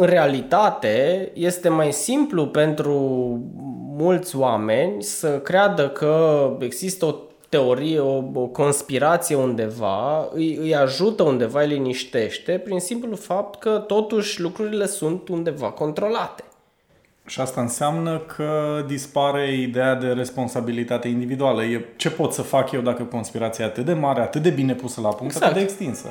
în realitate este mai simplu pentru mulți oameni să creadă că există o teorie, o, o conspirație undeva, îi, îi ajută undeva, îi liniștește prin simplu fapt că totuși lucrurile sunt undeva controlate. Și asta înseamnă că dispare ideea de responsabilitate individuală. E ce pot să fac eu dacă conspirația e atât de mare, atât de bine pusă la punct, exact. atât de extinsă.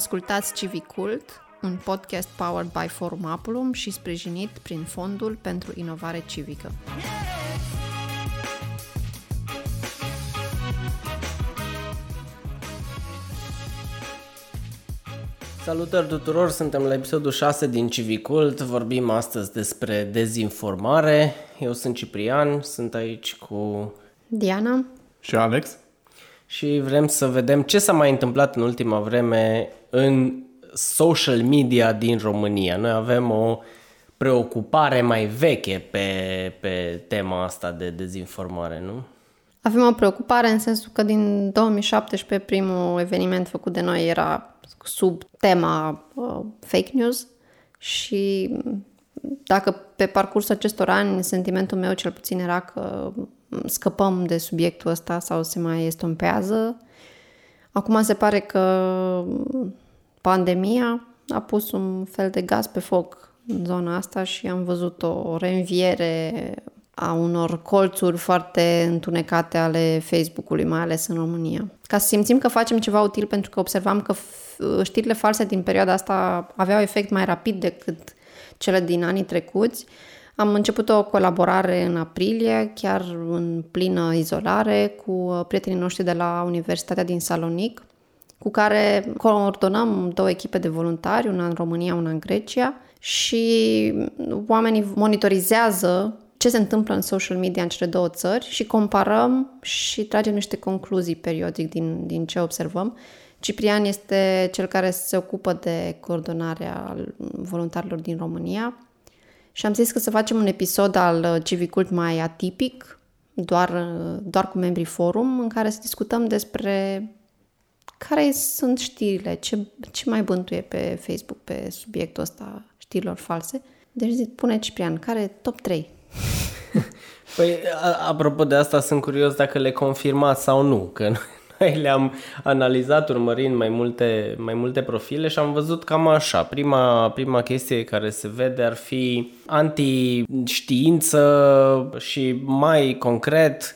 Ascultați Civicult, un podcast powered by Forum Apulum și sprijinit prin Fondul pentru Inovare Civică. Salutări tuturor, suntem la episodul 6 din Civicult, vorbim astăzi despre dezinformare. Eu sunt Ciprian, sunt aici cu Diana și Alex și vrem să vedem ce s-a mai întâmplat în ultima vreme în social media din România. Noi avem o preocupare mai veche pe, pe tema asta de dezinformare, nu? Avem o preocupare în sensul că din 2017 primul eveniment făcut de noi era sub tema uh, fake news și dacă pe parcursul acestor ani sentimentul meu cel puțin era că scăpăm de subiectul ăsta sau se mai estompează, acum se pare că pandemia a pus un fel de gaz pe foc în zona asta și am văzut o reînviere a unor colțuri foarte întunecate ale Facebook-ului, mai ales în România. Ca să simțim că facem ceva util, pentru că observam că știrile false din perioada asta aveau efect mai rapid decât cele din anii trecuți. Am început o colaborare în aprilie, chiar în plină izolare, cu prietenii noștri de la Universitatea din Salonic, cu care coordonăm două echipe de voluntari, una în România, una în Grecia, și oamenii monitorizează ce se întâmplă în social media în cele două țări și comparăm și tragem niște concluzii periodic din, din ce observăm. Ciprian este cel care se ocupă de coordonarea voluntarilor din România și am zis că să facem un episod al Civicult mai atipic, doar, doar cu membrii forum, în care să discutăm despre care sunt știrile, ce, ce mai bântuie pe Facebook pe subiectul ăsta știrilor false. Deci zic, pune Ciprian, care top 3? Păi, apropo de asta, sunt curios dacă le confirmați sau nu, că noi le-am analizat urmărind mai multe, mai multe profile și am văzut cam așa. Prima, prima chestie care se vede ar fi anti-știință și mai concret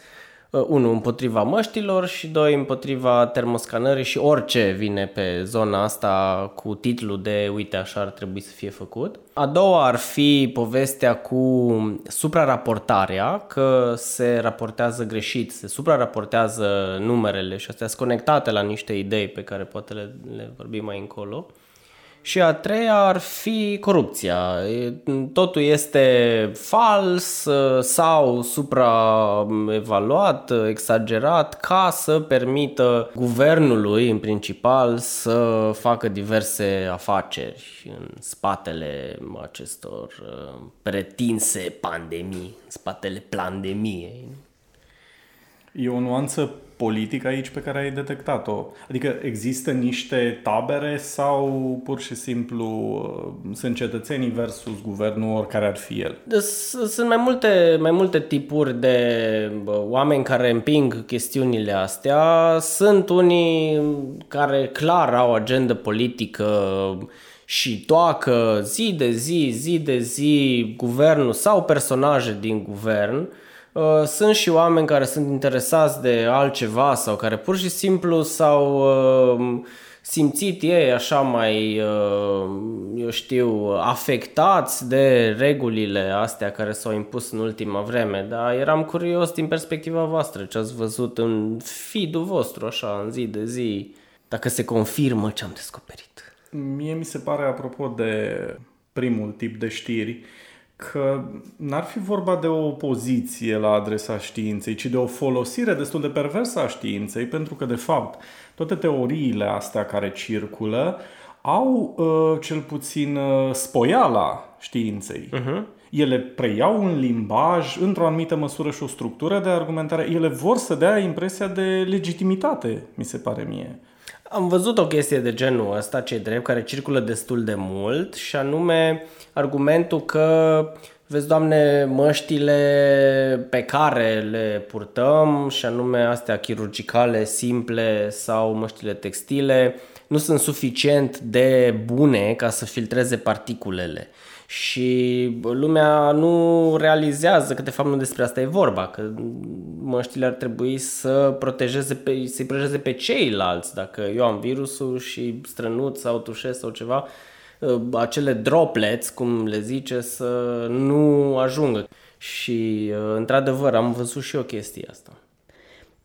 Uh, unu împotriva măștilor și doi împotriva termoscanării și orice vine pe zona asta cu titlul de uite așa ar trebui să fie făcut. A doua ar fi povestea cu supraraportarea, că se raportează greșit, se supraraportează numerele și astea sunt conectate la niște idei pe care poate le, le vorbim mai încolo. Și a treia ar fi corupția. Totul este fals ă, sau supraevaluat, exagerat, ca să permită guvernului, în principal, să facă diverse afaceri în spatele acestor ă, pretinse pandemii, în spatele pandemiei. E o nuanță politică aici pe care ai detectat-o? Adică există niște tabere sau pur și simplu uh, sunt cetățenii versus guvernul oricare ar fi el? Sunt mai multe, mai multe tipuri de oameni care împing chestiunile astea. Sunt unii care clar au agendă politică și toacă zi de zi, zi de zi guvernul sau personaje din guvern Uh, sunt și oameni care sunt interesați de altceva sau care pur și simplu s-au uh, simțit ei așa mai, uh, eu știu, afectați de regulile astea care s-au impus în ultima vreme, dar eram curios din perspectiva voastră ce ați văzut în feed-ul vostru, așa, în zi de zi, dacă se confirmă ce am descoperit. Mie mi se pare, apropo de primul tip de știri, că n-ar fi vorba de o opoziție la adresa științei, ci de o folosire destul de perversă a științei, pentru că, de fapt, toate teoriile astea care circulă au uh, cel puțin uh, spoiala științei. Uh-huh. ele preiau un limbaj, într-o anumită măsură și o structură de argumentare. Ele vor să dea impresia de legitimitate, mi se pare mie. Am văzut o chestie de genul ăsta, ce drept, care circulă destul de mult și anume argumentul că vezi, doamne, măștile pe care le purtăm și anume astea chirurgicale, simple sau măștile textile nu sunt suficient de bune ca să filtreze particulele și lumea nu realizează că de fapt nu despre asta e vorba, că măștile ar trebui să protejeze pe, să-i protejeze pe ceilalți. Dacă eu am virusul și strănut sau tușesc sau ceva, ă, acele droplets, cum le zice, să nu ajungă. Și ă, într-adevăr am văzut și o chestie asta.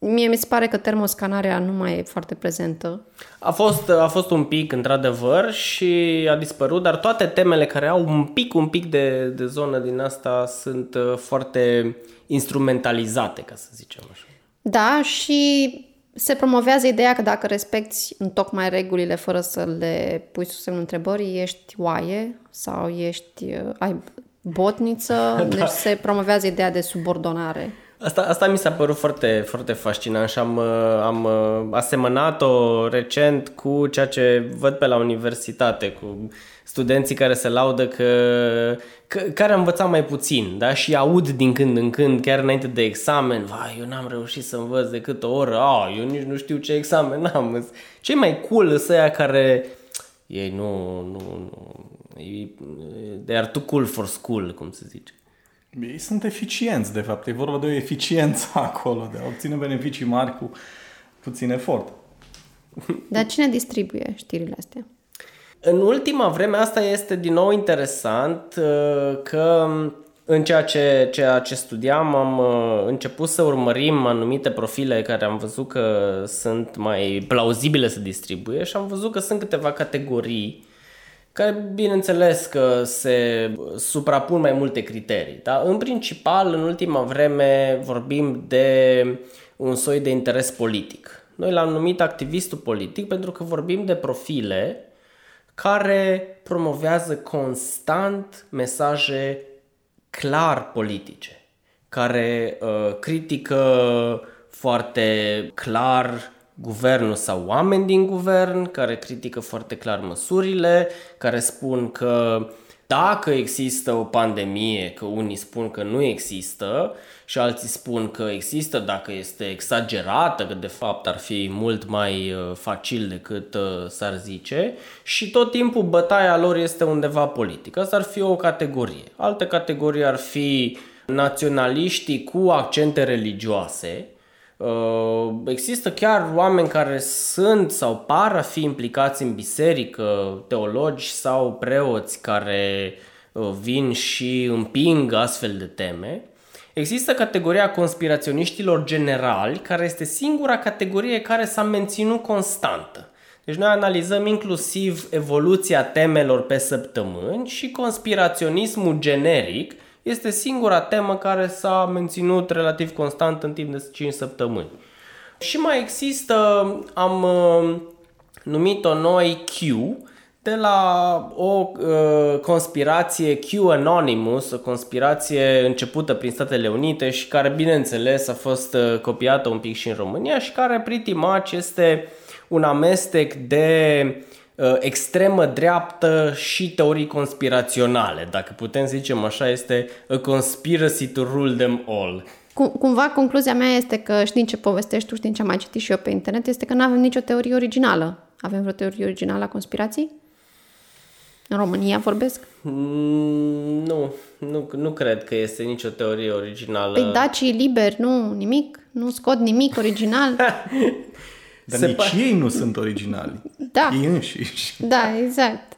Mie mi se pare că termoscanarea nu mai e foarte prezentă. A fost, a fost un pic, într-adevăr, și a dispărut, dar toate temele care au un pic, un pic de, de zonă din asta sunt uh, foarte instrumentalizate, ca să zicem așa. Da, și se promovează ideea că dacă respecti în tocmai regulile fără să le pui sub semnul întrebării, ești oaie sau ești, uh, ai botniță, da. deci se promovează ideea de subordonare. Asta, asta mi s-a părut foarte, foarte fascinant și am, uh, am uh, asemănat-o recent cu ceea ce văd pe la universitate, cu studenții care se laudă că, că care am învățat mai puțin, da? Și aud din când în când, chiar înainte de examen, vai, eu n-am reușit să învăț decât o oră, a, eu nici nu știu ce examen am. Cei mai cool sunt aia care ei nu, nu, nu, they are too cool for school, cum se zice. Ei sunt eficienți, de fapt. E vorba de o eficiență acolo, de a obține beneficii mari cu puțin efort. Dar cine distribuie știrile astea? În ultima vreme, asta este din nou interesant, uh, că în ceea ce, ceea ce studiam am uh, început să urmărim anumite profile care am văzut că sunt mai plauzibile să distribuie și am văzut că sunt câteva categorii care bineînțeles că se suprapun mai multe criterii. Da? În principal, în ultima vreme, vorbim de un soi de interes politic. Noi l-am numit activistul politic pentru că vorbim de profile care promovează constant mesaje clar politice, care uh, critică foarte clar guvernul sau oameni din guvern care critică foarte clar măsurile, care spun că dacă există o pandemie, că unii spun că nu există și alții spun că există dacă este exagerată, că de fapt ar fi mult mai uh, facil decât uh, s-ar zice și tot timpul bătaia lor este undeva politică. Asta ar fi o categorie. Altă categorie ar fi naționaliștii cu accente religioase, Uh, există chiar oameni care sunt sau par a fi implicați în biserică, teologi sau preoți care uh, vin și împing astfel de teme. Există categoria conspiraționiștilor generali, care este singura categorie care s-a menținut constantă. Deci noi analizăm inclusiv evoluția temelor pe săptămâni și conspiraționismul generic, este singura temă care s-a menținut relativ constant în timp de 5 săptămâni. Și mai există, am uh, numit-o noi Q, de la o uh, conspirație Q Anonymous, o conspirație începută prin Statele Unite și care, bineînțeles, a fost uh, copiată un pic și în România și care, pretty much, este un amestec de Uh, extremă dreaptă și teorii conspiraționale. Dacă putem să zicem așa, este a conspiracy to rule them all. Cum, cumva concluzia mea este că știi ce povestești tu, știi ce am mai citit și eu pe internet, este că nu avem nicio teorie originală. Avem vreo teorie originală a conspirației? În România vorbesc? Mm, nu, nu, nu cred că este nicio teorie originală. Păi dacii liberi, nu, nimic? Nu scot nimic original? Dar Se nici pa- ei nu sunt originali. Da. Ei înșiși. Da, exact.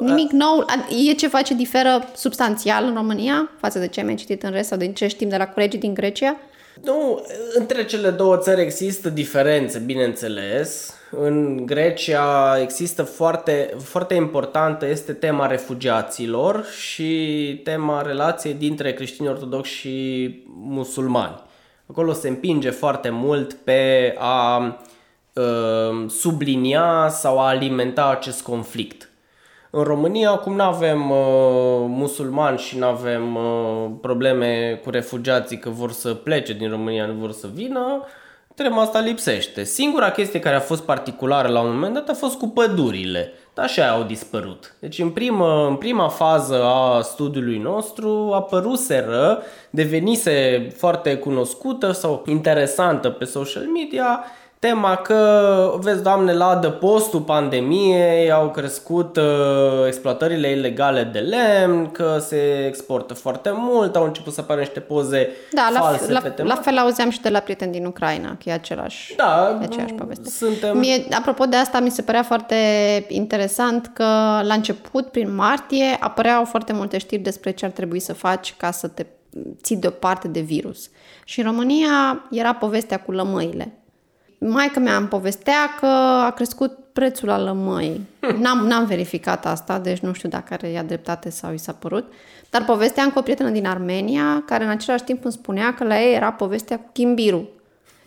Nimic nou. E ceva ce diferă substanțial în România față de ce am citit în rest sau de ce știm de la colegii din Grecia? Nu, între cele două țări există diferențe, bineînțeles. În Grecia există foarte, foarte importantă este tema refugiaților și tema relației dintre creștini ortodoxi și musulmani. Acolo se împinge foarte mult pe a Uh, sublinia sau a alimenta acest conflict. În România acum nu avem uh, musulmani și nu avem uh, probleme cu refugiații că vor să plece din România, nu vor să vină. Tema asta lipsește. Singura chestie care a fost particulară la un moment dat a fost cu pădurile. Dar așa au dispărut. Deci în, primă, în prima fază a studiului nostru apăruseră, devenise foarte cunoscută sau interesantă pe social media tema că, vezi, doamne, la adăpostul pandemiei au crescut uh, exploatările ilegale de lemn, că se exportă foarte mult, au început să apară niște poze Da, la, false la, pe tema. la fel auzeam și de la prieteni din Ucraina, că e același, Da, e aceeași poveste. suntem... Mie, apropo de asta, mi se părea foarte interesant că la început, prin martie, apăreau foarte multe știri despre ce ar trebui să faci ca să te ții deoparte de virus. Și în România era povestea cu lămâile. Maica mea îmi povestea că a crescut prețul la lămâi. N-am, n-am verificat asta, deci nu știu dacă are ea dreptate sau i s-a părut. Dar povesteam cu o prietenă din Armenia, care în același timp îmi spunea că la ei era povestea cu chimbiru,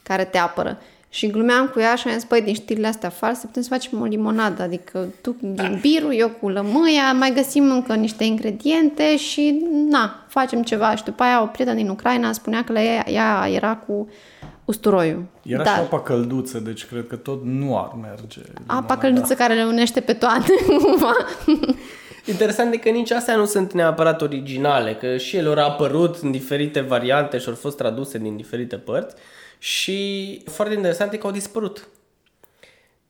care te apără. Și glumeam cu ea și am zis, păi, din știrile astea false putem să facem o limonadă, adică tu cu ghimbiru, eu cu lămâia, mai găsim încă niște ingrediente și, na, facem ceva. Și după aia o prietenă din Ucraina spunea că la ea, ea era cu usturoiul. Era Dar și apa călduță, deci cred că tot nu ar merge. apa călduță care le unește pe toate, cumva. Interesant e că nici astea nu sunt neapărat originale, că și ele au apărut în diferite variante și au fost traduse din diferite părți și foarte interesant e că au dispărut.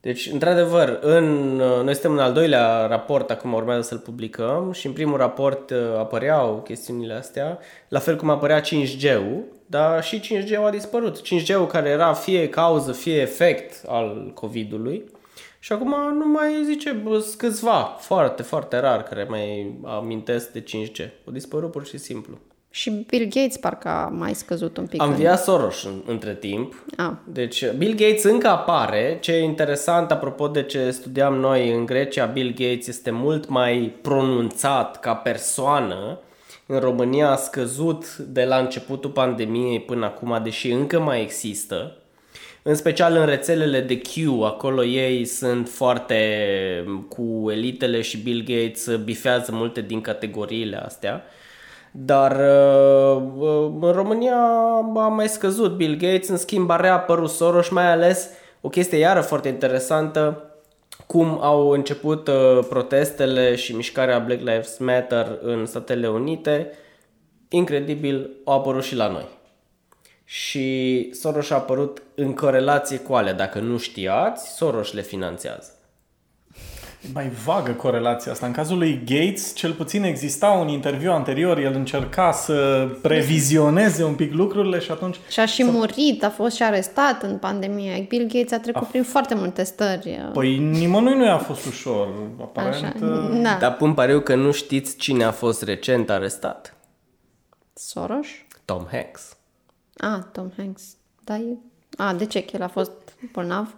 Deci, într-adevăr, în, noi suntem în al doilea raport, acum urmează să-l publicăm și în primul raport uh, apăreau chestiunile astea, la fel cum apărea 5G-ul, dar și 5G-ul a dispărut. 5G-ul care era fie cauză, fie efect al COVID-ului și acum nu mai zice bă, sunt câțiva, foarte, foarte rar, care mai amintesc de 5G. Au dispărut pur și simplu. Și Bill Gates parcă a mai scăzut un pic. Am în- înviat Soros în, între timp. Ah. Deci Bill Gates încă apare. Ce e interesant, apropo de ce studiam noi în Grecia, Bill Gates este mult mai pronunțat ca persoană. În România a scăzut de la începutul pandemiei până acum, deși încă mai există. În special în rețelele de Q, acolo ei sunt foarte cu elitele și Bill Gates bifează multe din categoriile astea. Dar uh, uh, în România a mai scăzut Bill Gates, în schimb a reapărut Soros, mai ales o chestie iară foarte interesantă, cum au început uh, protestele și mișcarea Black Lives Matter în Statele Unite, incredibil, au apărut și la noi. Și Soros a apărut în corelație cu alea. Dacă nu știați, Soros le finanțează. E mai vagă corelația asta. În cazul lui Gates, cel puțin exista un interviu anterior, el încerca să previzioneze un pic lucrurile și atunci... Și a și murit, a fost și arestat în pandemie. Bill Gates a trecut prin foarte multe stări. Păi nimănui nu i-a fost ușor, aparent. Așa, uh, da. Dar pun pariu că nu știți cine a fost recent arestat. Soros? Tom Hanks. Ah, Tom Hanks. Da, e... Ah, de ce? Că el a fost bolnav?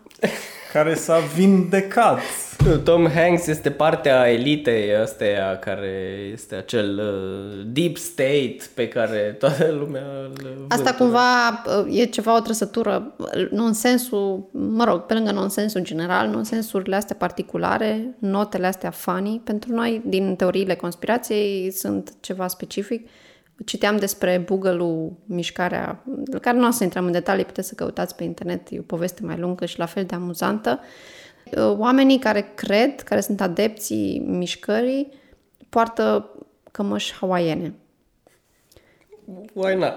Care s-a vindecat. Nu, Tom Hanks este partea elitei astea care este acel uh, deep state pe care toată lumea îl Asta vântură. cumva uh, e ceva o trăsătură, uh, nonsensul, mă rog, pe lângă nonsensul general, nonsensurile astea particulare, notele astea funny, pentru noi, din teoriile conspirației, sunt ceva specific. Citeam despre Google-ul, mișcarea, de care nu o să intrăm în detalii, puteți să căutați pe internet, e o poveste mai lungă și la fel de amuzantă. Uh, Oamenii care cred, care sunt adepții mișcării, poartă cămăși hawaiene. Why not?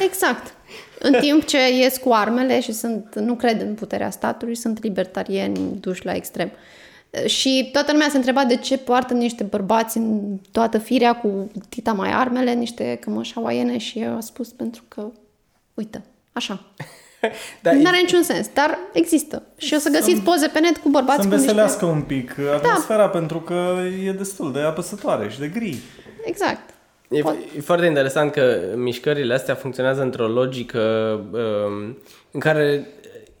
Exact. În timp ce ies cu armele și sunt, nu cred în puterea statului, sunt libertarieni duși la extrem. Și toată lumea se întreba de ce poartă niște bărbați în toată firea cu tita mai armele, niște cămăși hawaiene și eu am spus pentru că, uite, așa. Dar Nu are niciun sens, dar există. Și o să găsiți poze pe net cu bărbați Să cu niște... înveselească un pic atmosfera pentru că e destul de apăsătoare și de gri. Exact. E, e foarte interesant că mișcările astea funcționează într-o logică um, în care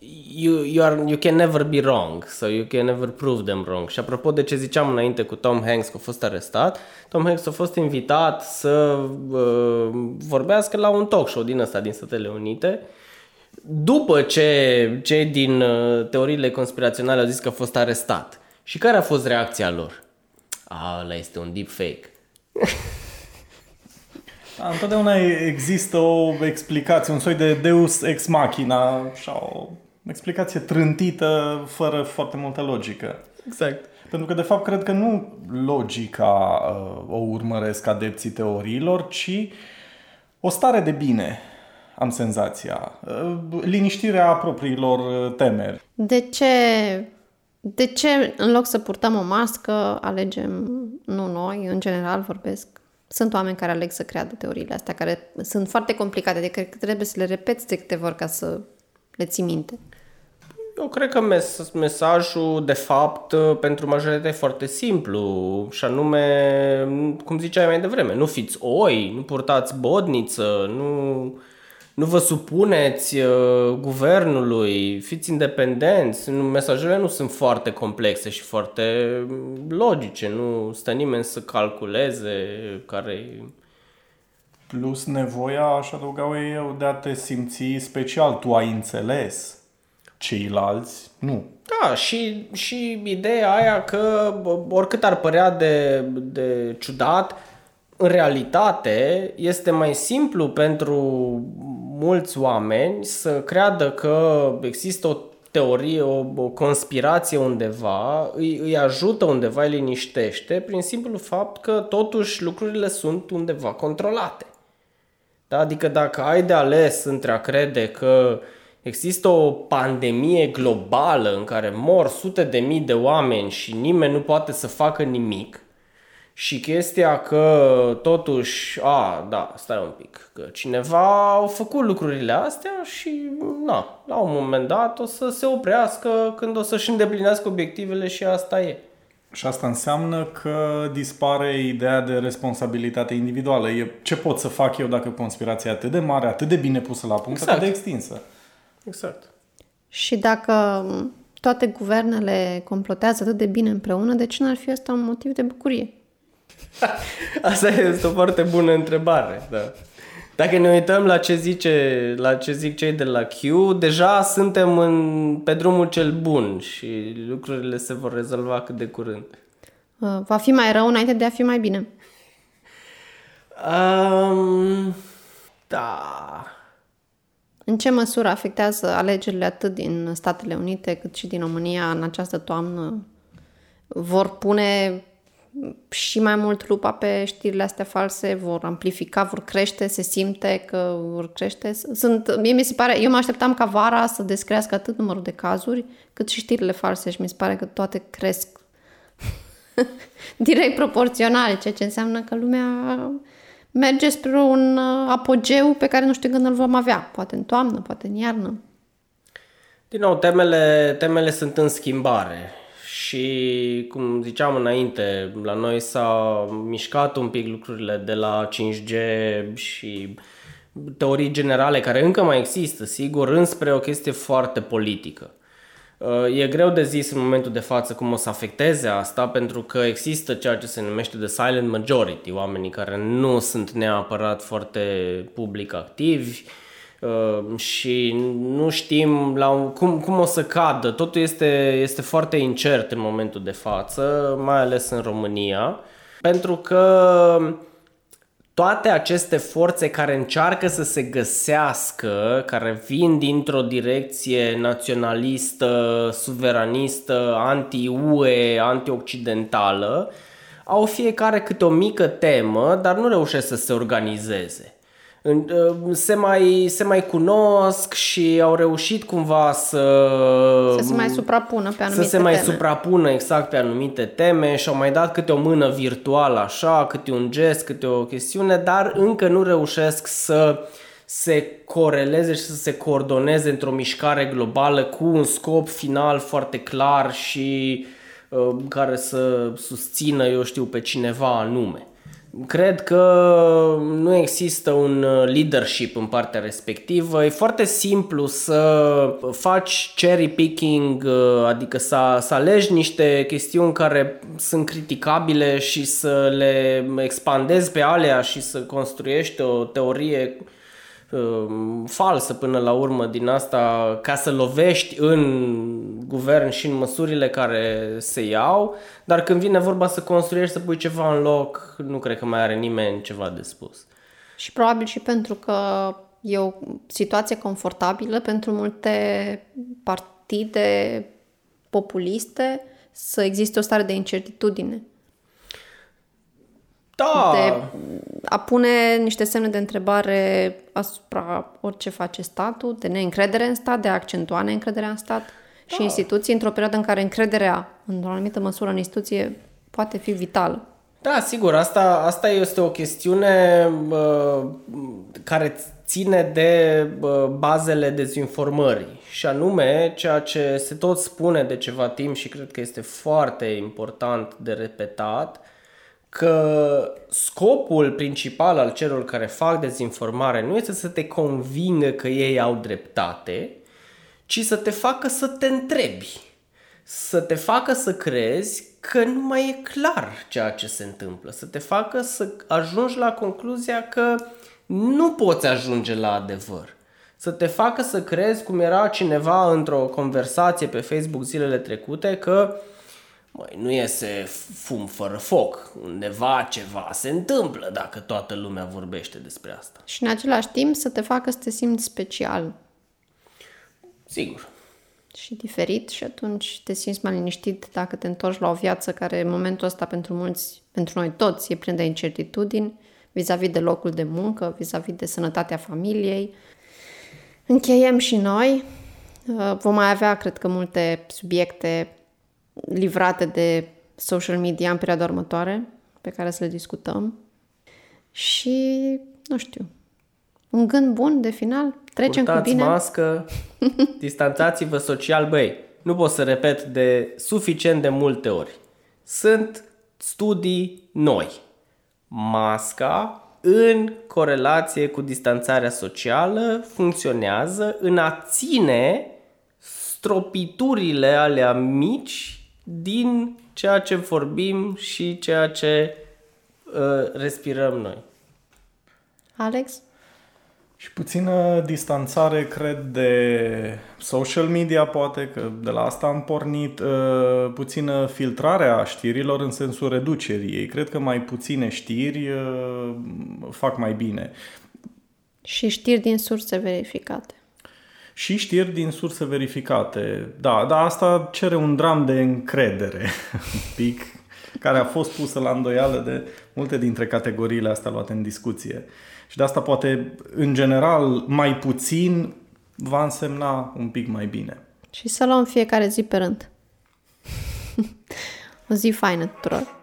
you, you, are, you can never be wrong, so you can never prove them wrong. Și apropo de ce ziceam înainte cu Tom Hanks că a fost arestat, Tom Hanks a fost invitat să uh, vorbească la un talk show din ăsta din Statele Unite după ce cei din uh, teoriile conspiraționale au zis că a fost arestat. Și care a fost reacția lor? A, ăla este un deepfake. Da, întotdeauna există o explicație, un soi de deus ex machina, așa, o explicație trântită, fără foarte multă logică. Exact. Pentru că, de fapt, cred că nu logica uh, o urmăresc adepții teoriilor, ci o stare de bine, am senzația. Uh, liniștirea propriilor uh, temeri. De ce, de ce în loc să purtăm o mască, alegem, nu noi, în general vorbesc, sunt oameni care aleg să creadă teoriile astea, care sunt foarte complicate, de că trebuie să le repeți de câteva ori ca să le ții minte. Eu cred că mes- mesajul, de fapt, pentru majoritatea e foarte simplu și anume, cum ziceai mai devreme, nu fiți oi, nu purtați bodniță, nu, nu vă supuneți uh, guvernului, fiți independenți. Nu, mesajele nu sunt foarte complexe și foarte logice, nu stă nimeni să calculeze care Plus nevoia, aș adăuga eu, de a te simți special. Tu ai înțeles ceilalți nu. Da, și, și ideea aia că oricât ar părea de, de ciudat, în realitate este mai simplu pentru mulți oameni să creadă că există o teorie, o, o conspirație undeva, îi, îi ajută undeva, îi liniștește, prin simplu fapt că totuși lucrurile sunt undeva controlate. Da? Adică dacă ai de ales între a crede că uh, Există o pandemie globală în care mor sute de mii de oameni și nimeni nu poate să facă nimic. Și chestia că totuși, a, da, stai un pic, că cineva a făcut lucrurile astea și, na, la un moment dat o să se oprească când o să-și îndeplinească obiectivele și asta e. Și asta înseamnă că dispare ideea de responsabilitate individuală. E ce pot să fac eu dacă conspirația e atât de mare, atât de bine pusă la punct, exact. atât de extinsă. Exact. Și dacă toate guvernele complotează atât de bine împreună, de ce n-ar fi asta un motiv de bucurie? Asta este o foarte bună întrebare, da. Dacă ne uităm la ce, zice, la ce zic cei de la Q, deja suntem în, pe drumul cel bun și lucrurile se vor rezolva cât de curând. Uh, va fi mai rău înainte de a fi mai bine? Um, da, în ce măsură afectează alegerile atât din Statele Unite cât și din România în această toamnă? Vor pune și mai mult lupa pe știrile astea false, vor amplifica, vor crește, se simte că vor crește. Sunt, mie mi se pare, eu mă așteptam ca vara să descrească atât numărul de cazuri, cât și știrile false și mi se pare că toate cresc direct proporțional, ceea ce înseamnă că lumea merge spre un uh, apogeu pe care nu știu când îl vom avea. Poate în toamnă, poate în iarnă. Din nou, temele, temele sunt în schimbare și, cum ziceam înainte, la noi s-a mișcat un pic lucrurile de la 5G și teorii generale care încă mai există, sigur, înspre o chestie foarte politică. E greu de zis în momentul de față cum o să afecteze asta, pentru că există ceea ce se numește de silent majority, oamenii care nu sunt neapărat foarte public activi uh, și nu știm la cum, cum o să cadă. Totul este, este foarte incert în momentul de față, mai ales în România, pentru că toate aceste forțe care încearcă să se găsească, care vin dintr-o direcție naționalistă, suveranistă, anti-UE, anti-occidentală, au fiecare câte o mică temă, dar nu reușesc să se organizeze. Uh, se mai, se mai cunosc și au reușit cumva să... Să se mai suprapună pe anumite Să se mai teme. suprapună exact pe anumite teme și au mai dat câte o mână virtuală așa, câte un gest, câte o chestiune, dar încă nu reușesc să se coreleze și să se coordoneze într-o mișcare globală cu un scop final foarte clar și uh, care să susțină, eu știu, pe cineva anume. Cred că nu există un uh, leadership în partea respectivă. E foarte simplu să faci cherry picking, uh, adică să, să alegi niște chestiuni care sunt criticabile și să le expandezi pe alea și să construiești o teorie uh, falsă până la urmă din asta ca să lovești în guvern și în măsurile care se iau, dar când vine vorba să construiești, să pui ceva în loc, nu cred că mai are nimeni ceva de spus. Și probabil și pentru că e o situație confortabilă pentru multe partide populiste să existe o stare de incertitudine. Da, De a pune niște semne de întrebare asupra orice face statul, de neîncredere în stat, de a accentua neîncrederea în stat da. și instituții într-o perioadă în care încrederea, într-o anumită măsură, în instituție poate fi vitală. Da, sigur, asta, asta este o chestiune uh, care ține de uh, bazele dezinformării și anume ceea ce se tot spune de ceva timp și cred că este foarte important de repetat, că scopul principal al celor care fac dezinformare nu este să te convingă că ei au dreptate, ci să te facă să te întrebi, să te facă să crezi că nu mai e clar ceea ce se întâmplă, să te facă să ajungi la concluzia că nu poți ajunge la adevăr. Să te facă să crezi, cum era cineva într-o conversație pe Facebook zilele trecute, că Măi, nu iese fum fără foc. Undeva ceva se întâmplă dacă toată lumea vorbește despre asta. Și în același timp să te facă să te simți special Sigur. și diferit și atunci te simți mai liniștit dacă te întorci la o viață care în momentul ăsta pentru mulți, pentru noi toți, e plin de incertitudini vis-a-vis de locul de muncă, vis-a-vis de sănătatea familiei. Încheiem și noi. Uh, Vom mai avea, cred că, multe subiecte livrate de social media în perioada următoare, pe care să le discutăm. Și, nu știu, un gând bun de final? Trecem Purtați cu bine? mască, distanțați-vă social, băi. Nu pot să repet de suficient de multe ori. Sunt studii noi. Masca în corelație cu distanțarea socială funcționează în a ține stropiturile alea mici din ceea ce vorbim și ceea ce uh, respirăm noi. Alex? Și puțină distanțare, cred, de social media, poate, că de la asta am pornit, uh, puțină filtrare a știrilor în sensul reducerii ei. Cred că mai puține știri uh, fac mai bine. Și știri din surse verificate. Și știri din surse verificate. Da, dar asta cere un dram de încredere, un pic, care a fost pusă la îndoială de multe dintre categoriile astea luate în discuție. Și de asta poate, în general, mai puțin va însemna un pic mai bine. Și să luăm fiecare zi pe rând. o zi faină tuturor!